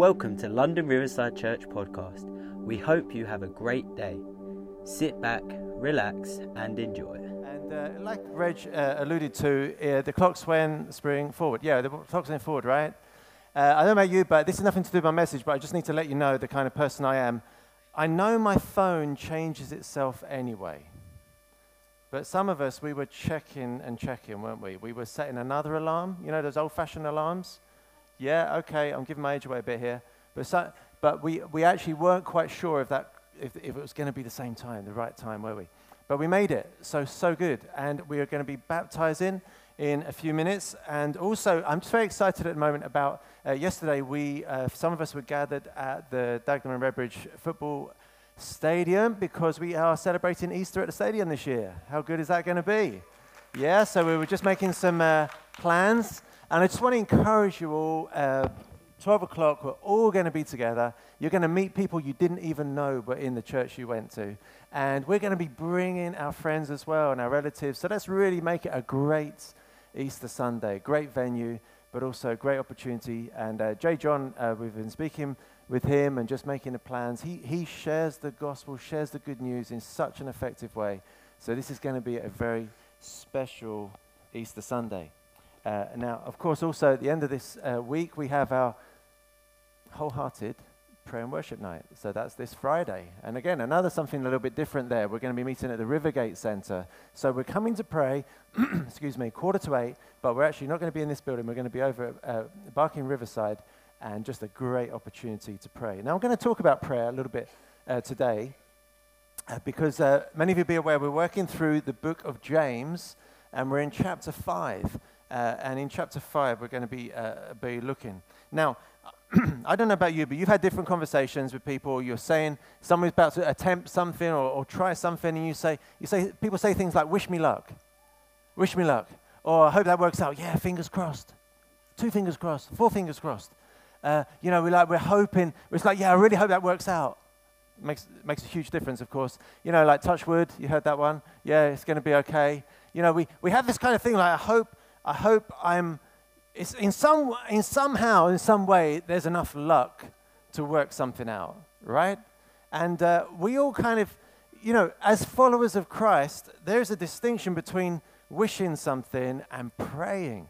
Welcome to London Riverside Church podcast. We hope you have a great day. Sit back, relax, and enjoy. And uh, like Reg uh, alluded to, uh, the clocks went spring forward. Yeah, the clocks went forward, right? Uh, I don't know about you, but this has nothing to do with my message, but I just need to let you know the kind of person I am. I know my phone changes itself anyway. But some of us, we were checking and checking, weren't we? We were setting another alarm. You know those old fashioned alarms? Yeah, okay, I'm giving my age away a bit here. But, so, but we, we actually weren't quite sure if, that, if, if it was going to be the same time, the right time, were we? But we made it, so, so good. And we are going to be baptizing in a few minutes. And also, I'm just very excited at the moment about uh, yesterday, we, uh, some of us were gathered at the Dagenham and Redbridge football stadium because we are celebrating Easter at the stadium this year. How good is that going to be? Yeah, so we were just making some uh, plans. And I just want to encourage you all. Uh, 12 o'clock, we're all going to be together. You're going to meet people you didn't even know but in the church you went to. And we're going to be bringing our friends as well and our relatives. So let's really make it a great Easter Sunday, great venue, but also great opportunity. And uh, J.John, uh, we've been speaking with him and just making the plans. He, he shares the gospel, shares the good news in such an effective way. So this is going to be a very special Easter Sunday. Uh, now, of course, also at the end of this uh, week, we have our wholehearted prayer and worship night. So that's this Friday. And again, another something a little bit different there. We're going to be meeting at the Rivergate Centre. So we're coming to pray, excuse me, quarter to eight, but we're actually not going to be in this building. We're going to be over at uh, Barking Riverside, and just a great opportunity to pray. Now, I'm going to talk about prayer a little bit uh, today. Uh, because uh, many of you will be aware, we're working through the book of James, and we're in chapter 5. Uh, and in chapter 5, we're going to be, uh, be looking. Now, I don't know about you, but you've had different conversations with people. You're saying someone's about to attempt something or, or try something, and you say, you say, people say things like, wish me luck. Wish me luck. Or I hope that works out. Yeah, fingers crossed. Two fingers crossed. Four fingers crossed. Uh, you know, we're, like, we're hoping. It's like, yeah, I really hope that works out. Makes, makes a huge difference, of course. You know, like touch wood, you heard that one? Yeah, it's going to be okay. You know, we, we have this kind of thing like, I hope I hope I'm, it's in, some, in somehow, in some way, there's enough luck to work something out, right? And uh, we all kind of, you know, as followers of Christ, there's a distinction between wishing something and praying.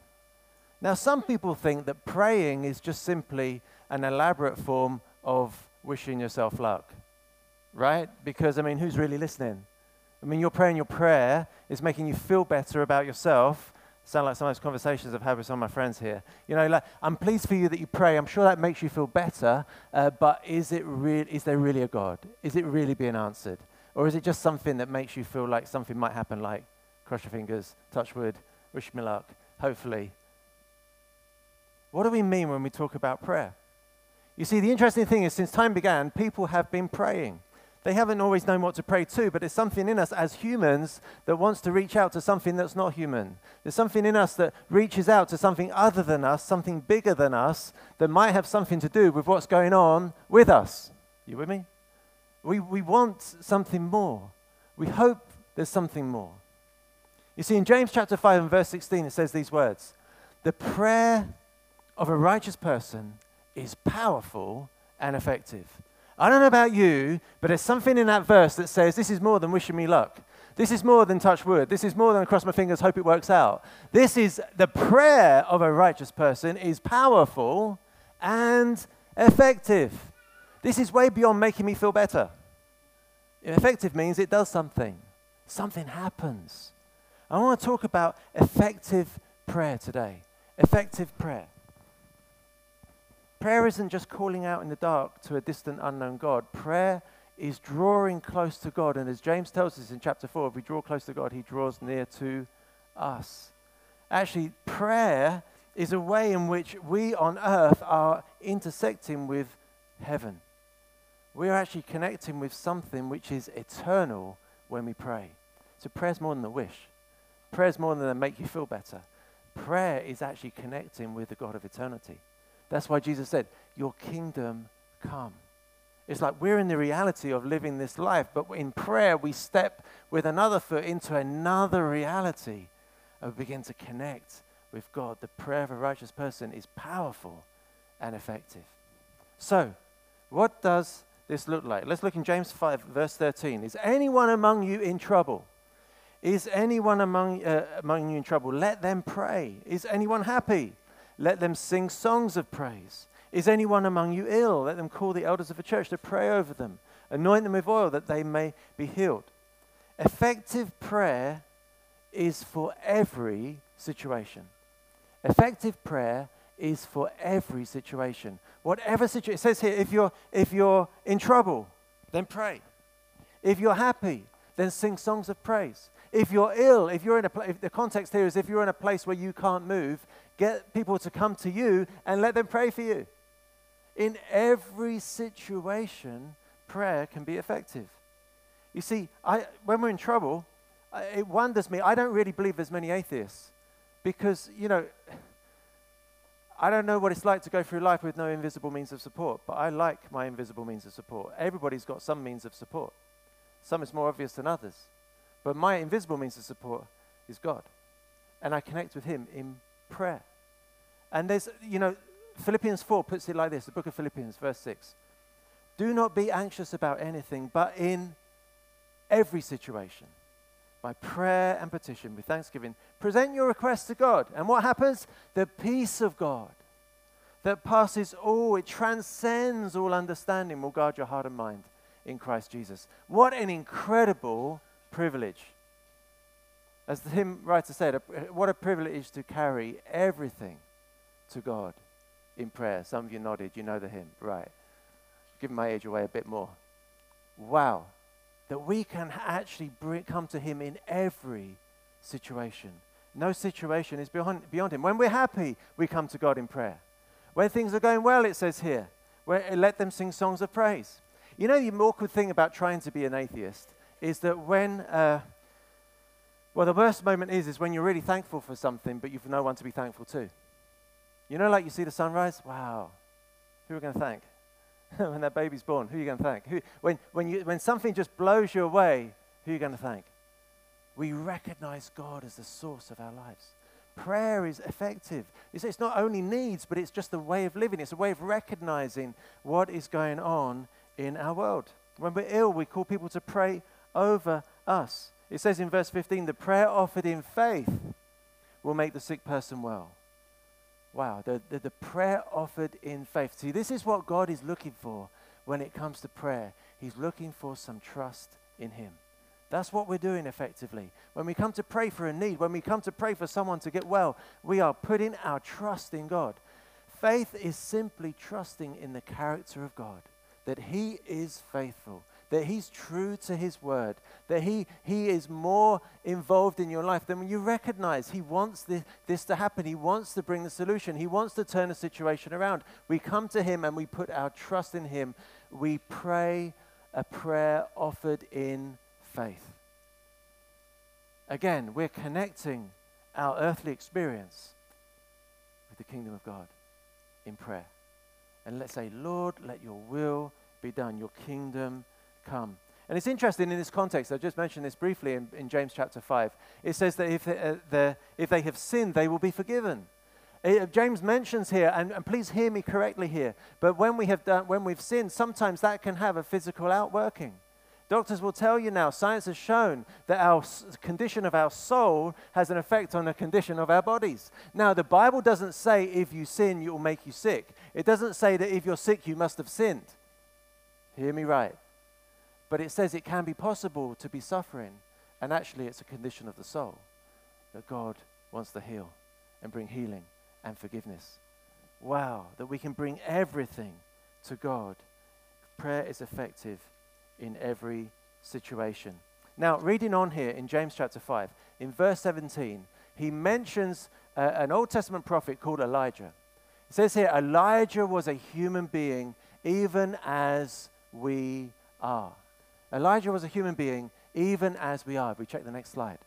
Now, some people think that praying is just simply an elaborate form of wishing yourself luck, right? Because, I mean, who's really listening? I mean, you're praying your prayer is making you feel better about yourself sound like some of those conversations I've had with some of my friends here. You know, like, I'm pleased for you that you pray. I'm sure that makes you feel better, uh, but is, it re- is there really a God? Is it really being answered? Or is it just something that makes you feel like something might happen, like cross your fingers, touch wood, wish me luck, hopefully? What do we mean when we talk about prayer? You see, the interesting thing is, since time began, people have been praying. They haven't always known what to pray to, but there's something in us as humans that wants to reach out to something that's not human. There's something in us that reaches out to something other than us, something bigger than us, that might have something to do with what's going on with us. You with me? We, we want something more. We hope there's something more. You see, in James chapter 5 and verse 16, it says these words The prayer of a righteous person is powerful and effective. I don't know about you, but there's something in that verse that says this is more than wishing me luck. This is more than touch wood. This is more than cross my fingers, hope it works out. This is the prayer of a righteous person is powerful and effective. This is way beyond making me feel better. Effective means it does something, something happens. I want to talk about effective prayer today. Effective prayer. Prayer isn't just calling out in the dark to a distant, unknown God. Prayer is drawing close to God. And as James tells us in chapter 4, if we draw close to God, he draws near to us. Actually, prayer is a way in which we on earth are intersecting with heaven. We are actually connecting with something which is eternal when we pray. So prayer is more than a wish. Prayer is more than a make you feel better. Prayer is actually connecting with the God of eternity. That's why Jesus said, Your kingdom come. It's like we're in the reality of living this life, but in prayer, we step with another foot into another reality and begin to connect with God. The prayer of a righteous person is powerful and effective. So, what does this look like? Let's look in James 5, verse 13. Is anyone among you in trouble? Is anyone among, uh, among you in trouble? Let them pray. Is anyone happy? Let them sing songs of praise. Is anyone among you ill? Let them call the elders of the church to pray over them, anoint them with oil that they may be healed. Effective prayer is for every situation. Effective prayer is for every situation. Whatever situation, it says here, if you're, if you're in trouble, then pray. If you're happy, then sing songs of praise. If you're ill, if you're in a if the context here is if you're in a place where you can't move, get people to come to you and let them pray for you. In every situation, prayer can be effective. You see, I, when we're in trouble, it wonders me. I don't really believe there's many atheists because, you know, I don't know what it's like to go through life with no invisible means of support, but I like my invisible means of support. Everybody's got some means of support. Some is more obvious than others. But my invisible means of support is God. And I connect with Him in prayer. And there's, you know, Philippians 4 puts it like this the book of Philippians, verse 6. Do not be anxious about anything, but in every situation, by prayer and petition with thanksgiving. Present your requests to God. And what happens? The peace of God that passes all, it transcends all understanding, will guard your heart and mind in Christ Jesus. What an incredible privilege. As the hymn writer said, what a privilege to carry everything to God in prayer. Some of you nodded, you know the hymn, right? Give my age away a bit more. Wow that we can actually bring, come to Him in every situation. No situation is beyond, beyond Him. When we're happy, we come to God in prayer. When things are going well, it says here, where, let them sing songs of praise. You know, the awkward thing about trying to be an atheist is that when, uh, well, the worst moment is, is when you're really thankful for something, but you've no one to be thankful to. You know, like you see the sunrise? Wow. Who are we going to thank? when that baby's born, who are you going to thank? Who, when, when, you, when something just blows you away, who are you going to thank? We recognize God as the source of our lives. Prayer is effective. It's, it's not only needs, but it's just a way of living. It's a way of recognizing what is going on in our world. When we're ill, we call people to pray over us. It says in verse 15, the prayer offered in faith will make the sick person well. Wow, the, the, the, prayer offered in faith. See, this is what God is looking for when it comes to prayer. He's looking for some trust in Him. That's what we're doing effectively. When we come to pray for a need, when we come to pray for someone to get well, we are putting our trust in God. Faith is simply trusting in the character of God, that He is faithful, that He's true to His word, that He, he is more involved in your life than you recognize. He wants this, this to happen. He wants to bring the solution. He wants to turn the situation around. We come to Him and we put our trust in Him. We pray a prayer offered in faith. Again, we're connecting our earthly experience with the kingdom of God in prayer. And let's say, Lord, let your will be done, your kingdom come. And it's interesting in this context, I just mentioned this briefly in, in James chapter 5. It says that if, uh, the, if they have sinned, they will be forgiven. It, uh, James mentions here, and, and, please hear me correctly here, but when, we have done, when we've sinned, sometimes that can have a physical outworking. Doctors will tell you now, science has shown that our condition of our soul has an effect on the condition of our bodies. Now, the Bible doesn't say if you sin, it will make you sick. It doesn't say that if you're sick, you must have sinned. Hear me right. But it says it can be possible to be suffering, and actually, it's a condition of the soul that God wants to heal and bring healing and forgiveness. Wow, that we can bring everything to God. Prayer is effective in every situation. Now, reading on here in James chapter 5, in verse 17, he mentions uh, an Old Testament prophet called Elijah. It says here, Elijah was a human being, even as we are. Elijah was a human being, even as we are. If we check the next slide.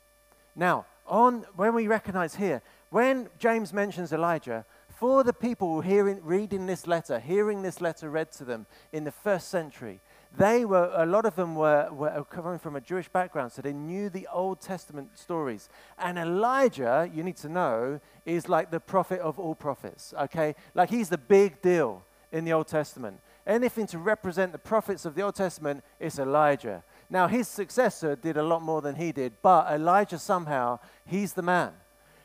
Now, on when we recognize here, when James mentions Elijah, for the people hearing, reading this letter, hearing this letter read to them in the first century, they were a lot of them were, were coming from a Jewish background, so they knew the Old Testament stories. And Elijah, you need to know, is like the prophet of all prophets. Okay, like he's the big deal in the Old Testament. Anything to represent the prophets of the Old Testament, it's Elijah. Now, his successor did a lot more than he did, but Elijah somehow, he's the man.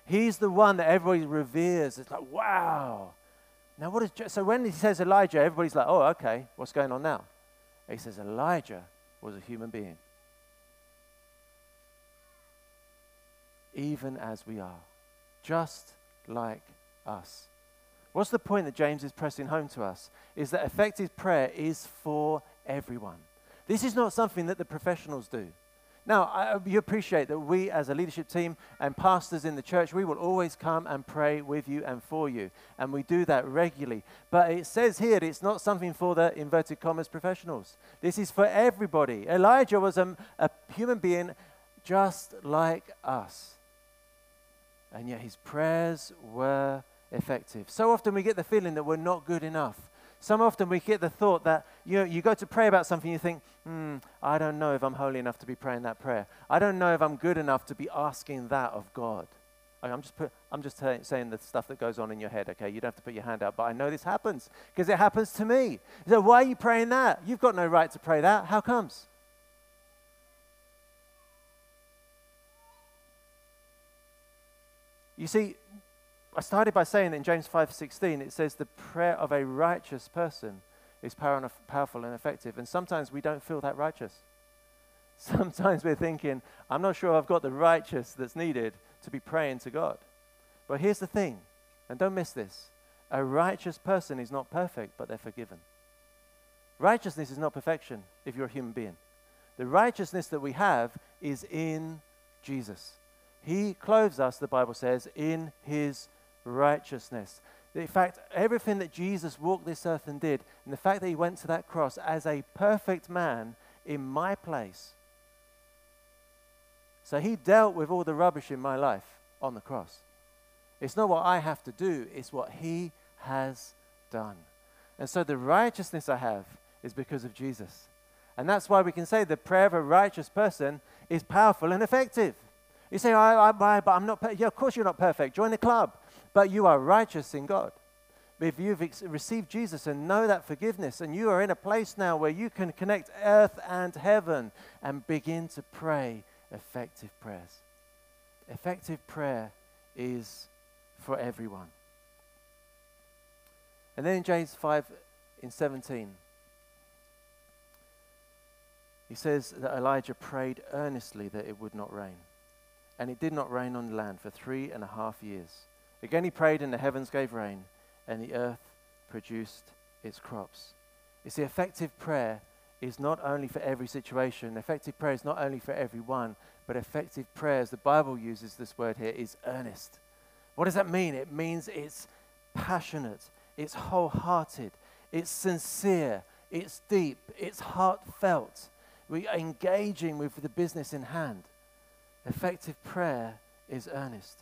He's the one that everybody reveres. It's like, wow. Now, what is, so when he says Elijah, everybody's like, oh, okay, what's going on now? He says Elijah was a human being. Even as we are, just like us. What's the point that James is pressing home to us? Is that effective prayer is for everyone. This is not something that the professionals do. Now, I, you appreciate that we, as a leadership team and pastors in the church, we will always come and pray with you and for you. And we do that regularly. But it says here it's not something for the inverted commas professionals. This is for everybody. Elijah was a, a human being just like us. And yet his prayers were effective. So often we get the feeling that we're not good enough. So often we get the thought that you, know, you go to pray about something, you think, hmm, I don't know if I'm holy enough to be praying that prayer. I don't know if I'm good enough to be asking that of God. I'm just, put, I'm just t- saying the stuff that goes on in your head, okay? You don't have to put your hand out, but I know this happens because it happens to me. So why are you praying that? You've got no right to pray that. How comes? You see, I started by saying that in James 5:16 it says the prayer of a righteous person is powerful and effective. And sometimes we don't feel that righteous. Sometimes we're thinking, I'm not sure I've got the righteous that's needed to be praying to God. But here's the thing, and don't miss this a righteous person is not perfect, but they're forgiven. Righteousness is not perfection if you're a human being. The righteousness that we have is in Jesus. He clothes us, the Bible says, in his righteousness. In fact, everything that Jesus walked this earth and did, and the fact that he went to that cross as a perfect man in my place. So he dealt with all the rubbish in my life on the cross. It's not what I have to do, it's what he has done. And so the righteousness I have is because of Jesus. And that's why we can say the prayer of a righteous person is powerful and effective. You say, I, I, I but I'm not, per-. yeah, of course you're not perfect. Join the club but you are righteous in God. If you've ex- received Jesus and know that forgiveness, and you are in a place now where you can connect earth and heaven and begin to pray effective prayers. Effective prayer is for everyone. And then in James 5 in 17, he says that Elijah prayed earnestly that it would not rain. And it did not rain on the land for three and a half years. Again, he prayed, and the heavens gave rain, and the earth produced its crops. You see, effective prayer is not only for every situation, effective prayer is not only for everyone, but effective prayer, as the Bible uses this word here, is earnest. What does that mean? It means it's passionate, it's wholehearted, it's sincere, it's deep, it's heartfelt. We are engaging with the business in hand. Effective prayer is earnest.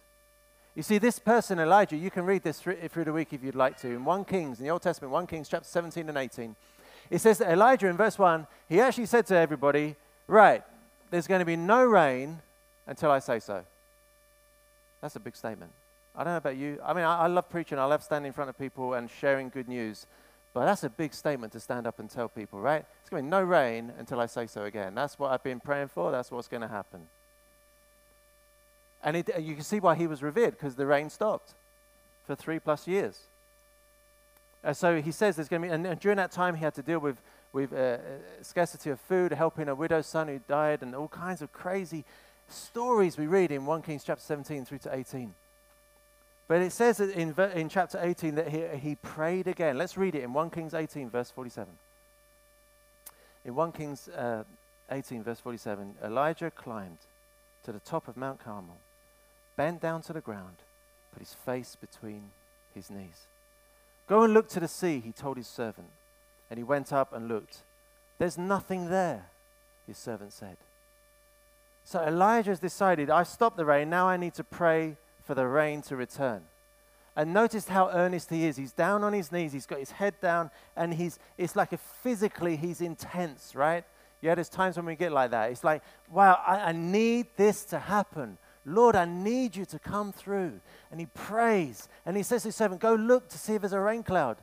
You see, this person, Elijah, you can read this through, the week if you'd like to. In 1 Kings, in the Old Testament, 1 Kings chapter 17 and 18, it says that Elijah, in verse 1, he actually said to everybody, Right, there's going to be no rain until I say so. That's a big statement. I don't know about you. I mean, I, I love preaching, I love standing in front of people and sharing good news. But that's a big statement to stand up and tell people, right? It's going to be no rain until I say so again. That's what I've been praying for. That's what's going to happen. And it, you can see why he was revered, because the rain stopped for three plus years. And so he says there's going to be, and, during that time he had to deal with, with uh, uh, scarcity of food, helping a widow's son who died, and all kinds of crazy stories we read in 1 Kings chapter 17 through to 18. But it says in, in chapter 18 that he, he prayed again. Let's read it in 1 Kings 18, verse 47. In 1 Kings uh, 18, verse 47, Elijah climbed to the top of Mount Carmel bent down to the ground, put his face between his knees. Go and look to the sea, he told his servant. And he went up and looked. There's nothing there, his servant said. So Elijah has decided, I've stopped the rain, now I need to pray for the rain to return. And notice how earnest he is. He's down on his knees, he's got his head down, and he's it's like a physically he's intense, right? Yeah, there's times when we get like that. It's like, wow, I, I need this to happen. Lord, I need you to come through. And he prays and he says to his servant, Go look to see if there's a rain cloud.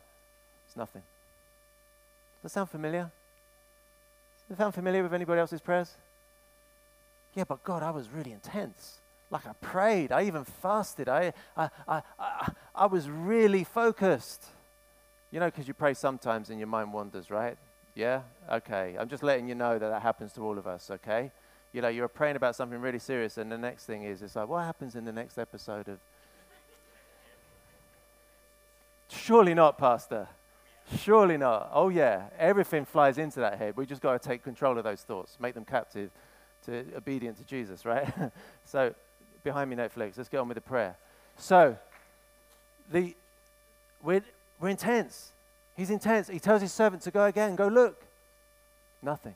It's nothing. Does that sound familiar? Does that sound familiar with anybody else's prayers? Yeah, but God, I was really intense. Like I prayed, I even fasted, I, I, I, I, I was really focused. You know, because you pray sometimes and your mind wanders, right? Yeah? Okay. I'm just letting you know that that happens to all of us, okay? You know, you're praying about something really serious, and the next thing is, it's like, what happens in the next episode of. Surely not, Pastor. Surely not. Oh, yeah. Everything flies into that head. We just got to take control of those thoughts, make them captive to obedient to Jesus, right? so, behind me, Netflix. Let's get on with the prayer. So, the we're, we're intense. He's intense. He tells his servant to go again, go look. Nothing.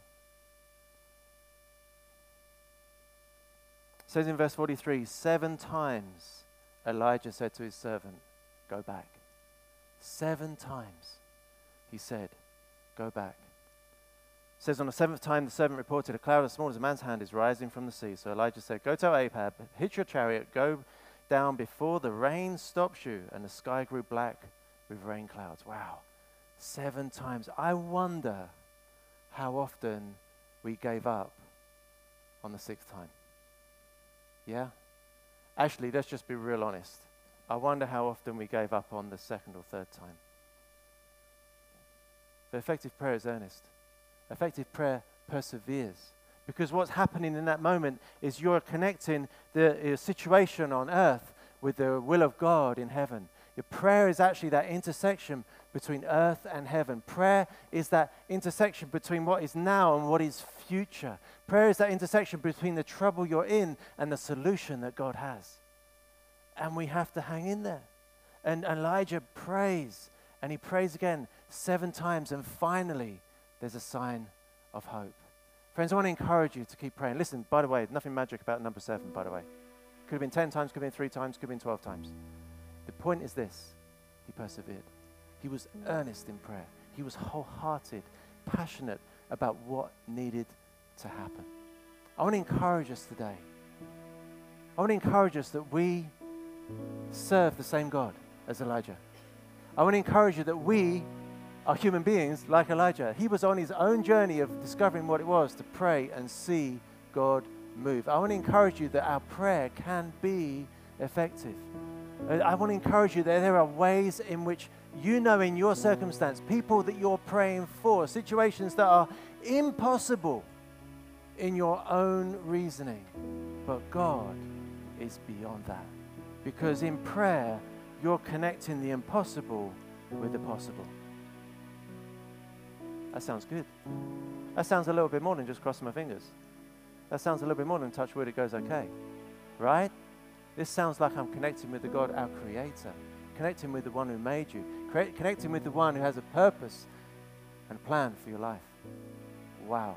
Says in verse 43 seven times Elijah said to his servant, Go back. Seven times he said, Go back. It says on the seventh time the servant reported, A cloud as small as a man's hand is rising from the sea. So Elijah said, Go tell Ahab, hitch your chariot, go down before the rain stops you. And the sky grew black with rain clouds. Wow. Seven times. I wonder how often we gave up on the sixth time. Yeah? Actually, let's just be real honest. I wonder how often we gave up on the second or third time. But effective prayer is earnest. Effective prayer perseveres. Because what's happening in that moment is you're connecting the uh, situation on earth with the will of God in heaven. Your prayer is actually that intersection between earth and heaven. Prayer is that intersection between what is now and what is future. Prayer is that intersection between the trouble you're in and the solution that God has. And we have to hang in there. And Elijah prays, and he prays again seven times, and finally, there's a sign of hope. Friends, I want to encourage you to keep praying. Listen, by the way, nothing magic about number seven, by the way. Could have been 10 times, could have been three times, could have been 12 times. The point is this he persevered. He was earnest in prayer, he was wholehearted, passionate about what needed to happen. I want to encourage us today. I want to encourage us that we serve the same God as Elijah. I want to encourage you that we are human beings like Elijah. He was on his own journey of discovering what it was to pray and see God move. I want to encourage you that our prayer can be effective. I want to encourage you that there are ways in which you know in your circumstance, people that you're praying for, situations that are impossible in your own reasoning. But God is beyond that. Because in prayer, you're connecting the impossible with the possible. That sounds good. That sounds a little bit more than just crossing my fingers. That sounds a little bit more than touch wood, it goes okay. Right? This sounds like I'm connecting with the God, our Creator, connecting with the one who made you, connecting with the one who has a purpose and plan for your life. Wow.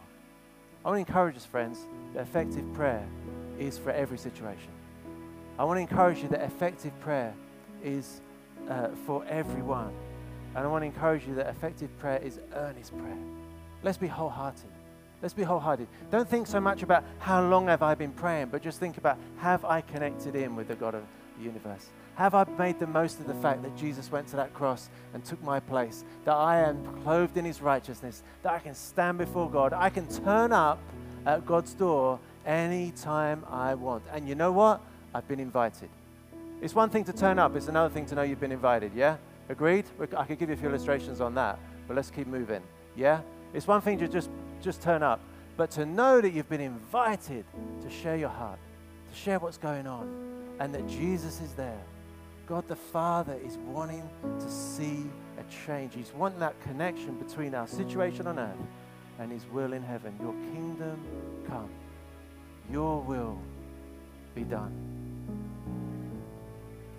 I want to encourage us, friends, that effective prayer is for every situation. I want to encourage you that effective prayer is uh, for everyone. And I want to encourage you that effective prayer is earnest prayer. Let's be wholehearted. Let's be wholehearted. Don't think so much about how long have I been praying, but just think about have I connected in with the God of the universe? Have I made the most of the fact that Jesus went to that cross and took my place? That I am clothed in his righteousness, that I can stand before God, I can turn up at God's door anytime I want. And you know what? I've been invited. It's one thing to turn up, it's another thing to know you've been invited, yeah? Agreed? I could give you a few illustrations on that, but let's keep moving, yeah? It's one thing to just just turn up, but to know that you've been invited to share your heart, to share what's going on, and that Jesus is there. God the Father is wanting to see a change. He's wanting that connection between our situation on earth and His will in heaven. Your kingdom come, your will be done.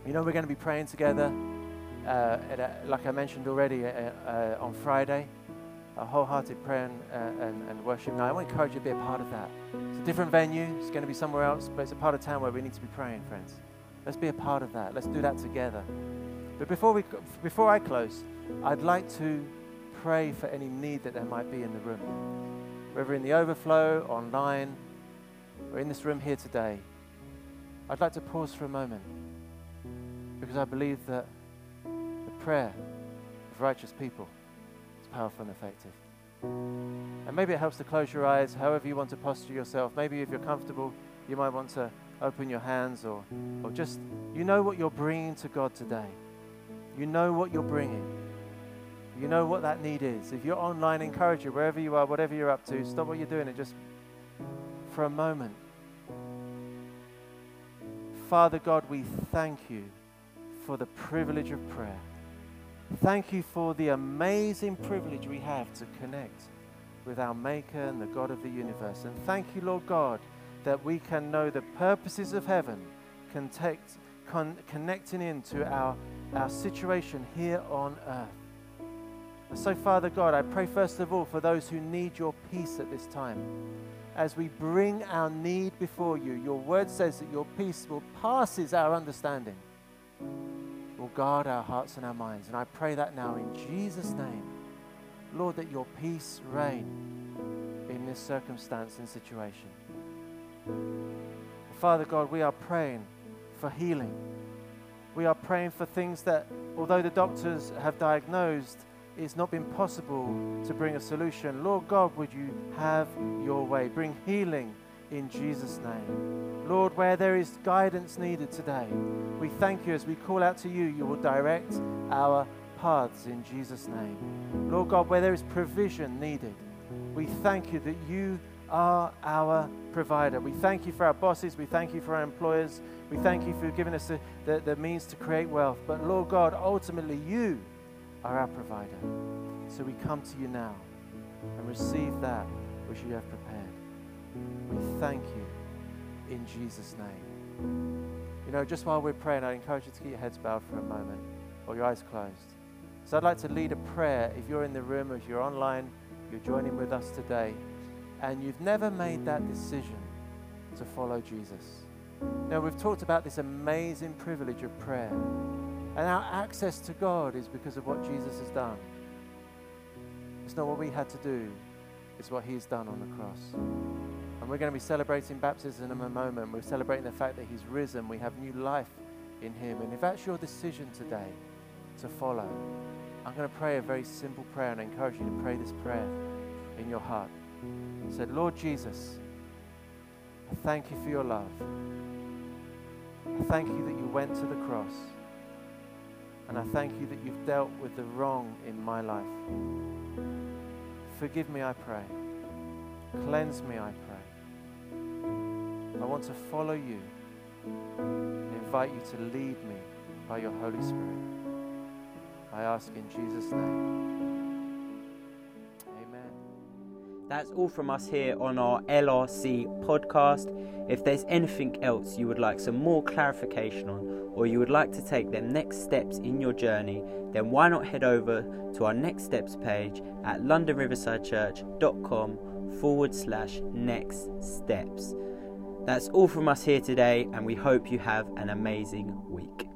You know, we're going to be praying together, uh, a, like I mentioned already, uh, uh, on Friday a wholehearted prayer and, uh, and, and, worship night. I want to encourage you to be a part of that. It's a different venue, it's going to be somewhere else, but it's a part of town where we need to be praying, friends. Let's be a part of that. Let's do that together. But before, we, before I close, I'd like to pray for any need that there might be in the room. Whether in the overflow, online, or in this room here today, I'd like to pause for a moment because I believe that the prayer of righteous people powerful and effective. And maybe it helps to close your eyes, however you want to posture yourself. Maybe if you're comfortable, you might want to open your hands or, or just, you know what you're bringing to God today. You know what you're bringing. You know what that need is. If you're online, encourage you, wherever you are, whatever you're up to, stop what you're doing and just, for a moment, Father God, we thank you for the privilege of prayer. Thank you for the amazing privilege we have to connect with our Maker and the God of the universe. And thank you, Lord God, that we can know the purposes of heaven connect, con- connecting into our, our situation here on earth. So, Father God, I pray first of all for those who need your peace at this time. As we bring our need before you, your word says that your peace will passes our understanding will guard our hearts and our minds. And I pray that now in Jesus' name. Lord, that your peace reign in this circumstance and situation. Father God, we are praying for healing. We are praying for things that, although the doctors have diagnosed, it's not been possible to bring a solution. Lord God, would you have your way? Bring healing in Jesus' name. Lord, where there is guidance needed today, we thank you as we call out to you, you will direct our paths in Jesus' name. Lord God, where there is provision needed, we thank you that you are our provider. We thank you for our bosses. We thank you for our employers. We thank you for giving us the, the, the means to create wealth. But Lord God, ultimately, you are our provider. So we come to you now and receive that which you have prepared. We thank you in Jesus' name. You know, just while we're praying, I'd encourage you to keep your heads bowed for a moment or your eyes closed. So I'd like to lead a prayer. If you're in the room, if you're online, you're joining with us today, and you've never made that decision to follow Jesus. Now, we've talked about this amazing privilege of prayer. And our access to God is because of what Jesus has done. It's not what we had to do, it's what He's done on the cross. And we're going to be celebrating baptism in a moment. We're celebrating the fact that He's risen. We have new life in Him. And if that's your decision today to follow, I'm going to pray a very simple prayer and I encourage you to pray this prayer in your heart. said, Lord Jesus, I thank you for your love. I thank you that you went to the cross. And I thank you that you've dealt with the wrong in my life. Forgive me, I pray. Cleanse me, I pray. I want to follow you and invite you to lead me by your Holy Spirit. I ask in Jesus' name. Amen. That's all from us here on our LRC podcast. If there's anything else you would like some more clarification on, or you would like to take them next steps in your journey, then why not head over to our next steps page at londonriversidechurch.com forward slash next steps. That's all from us here today, and we hope you have an amazing week.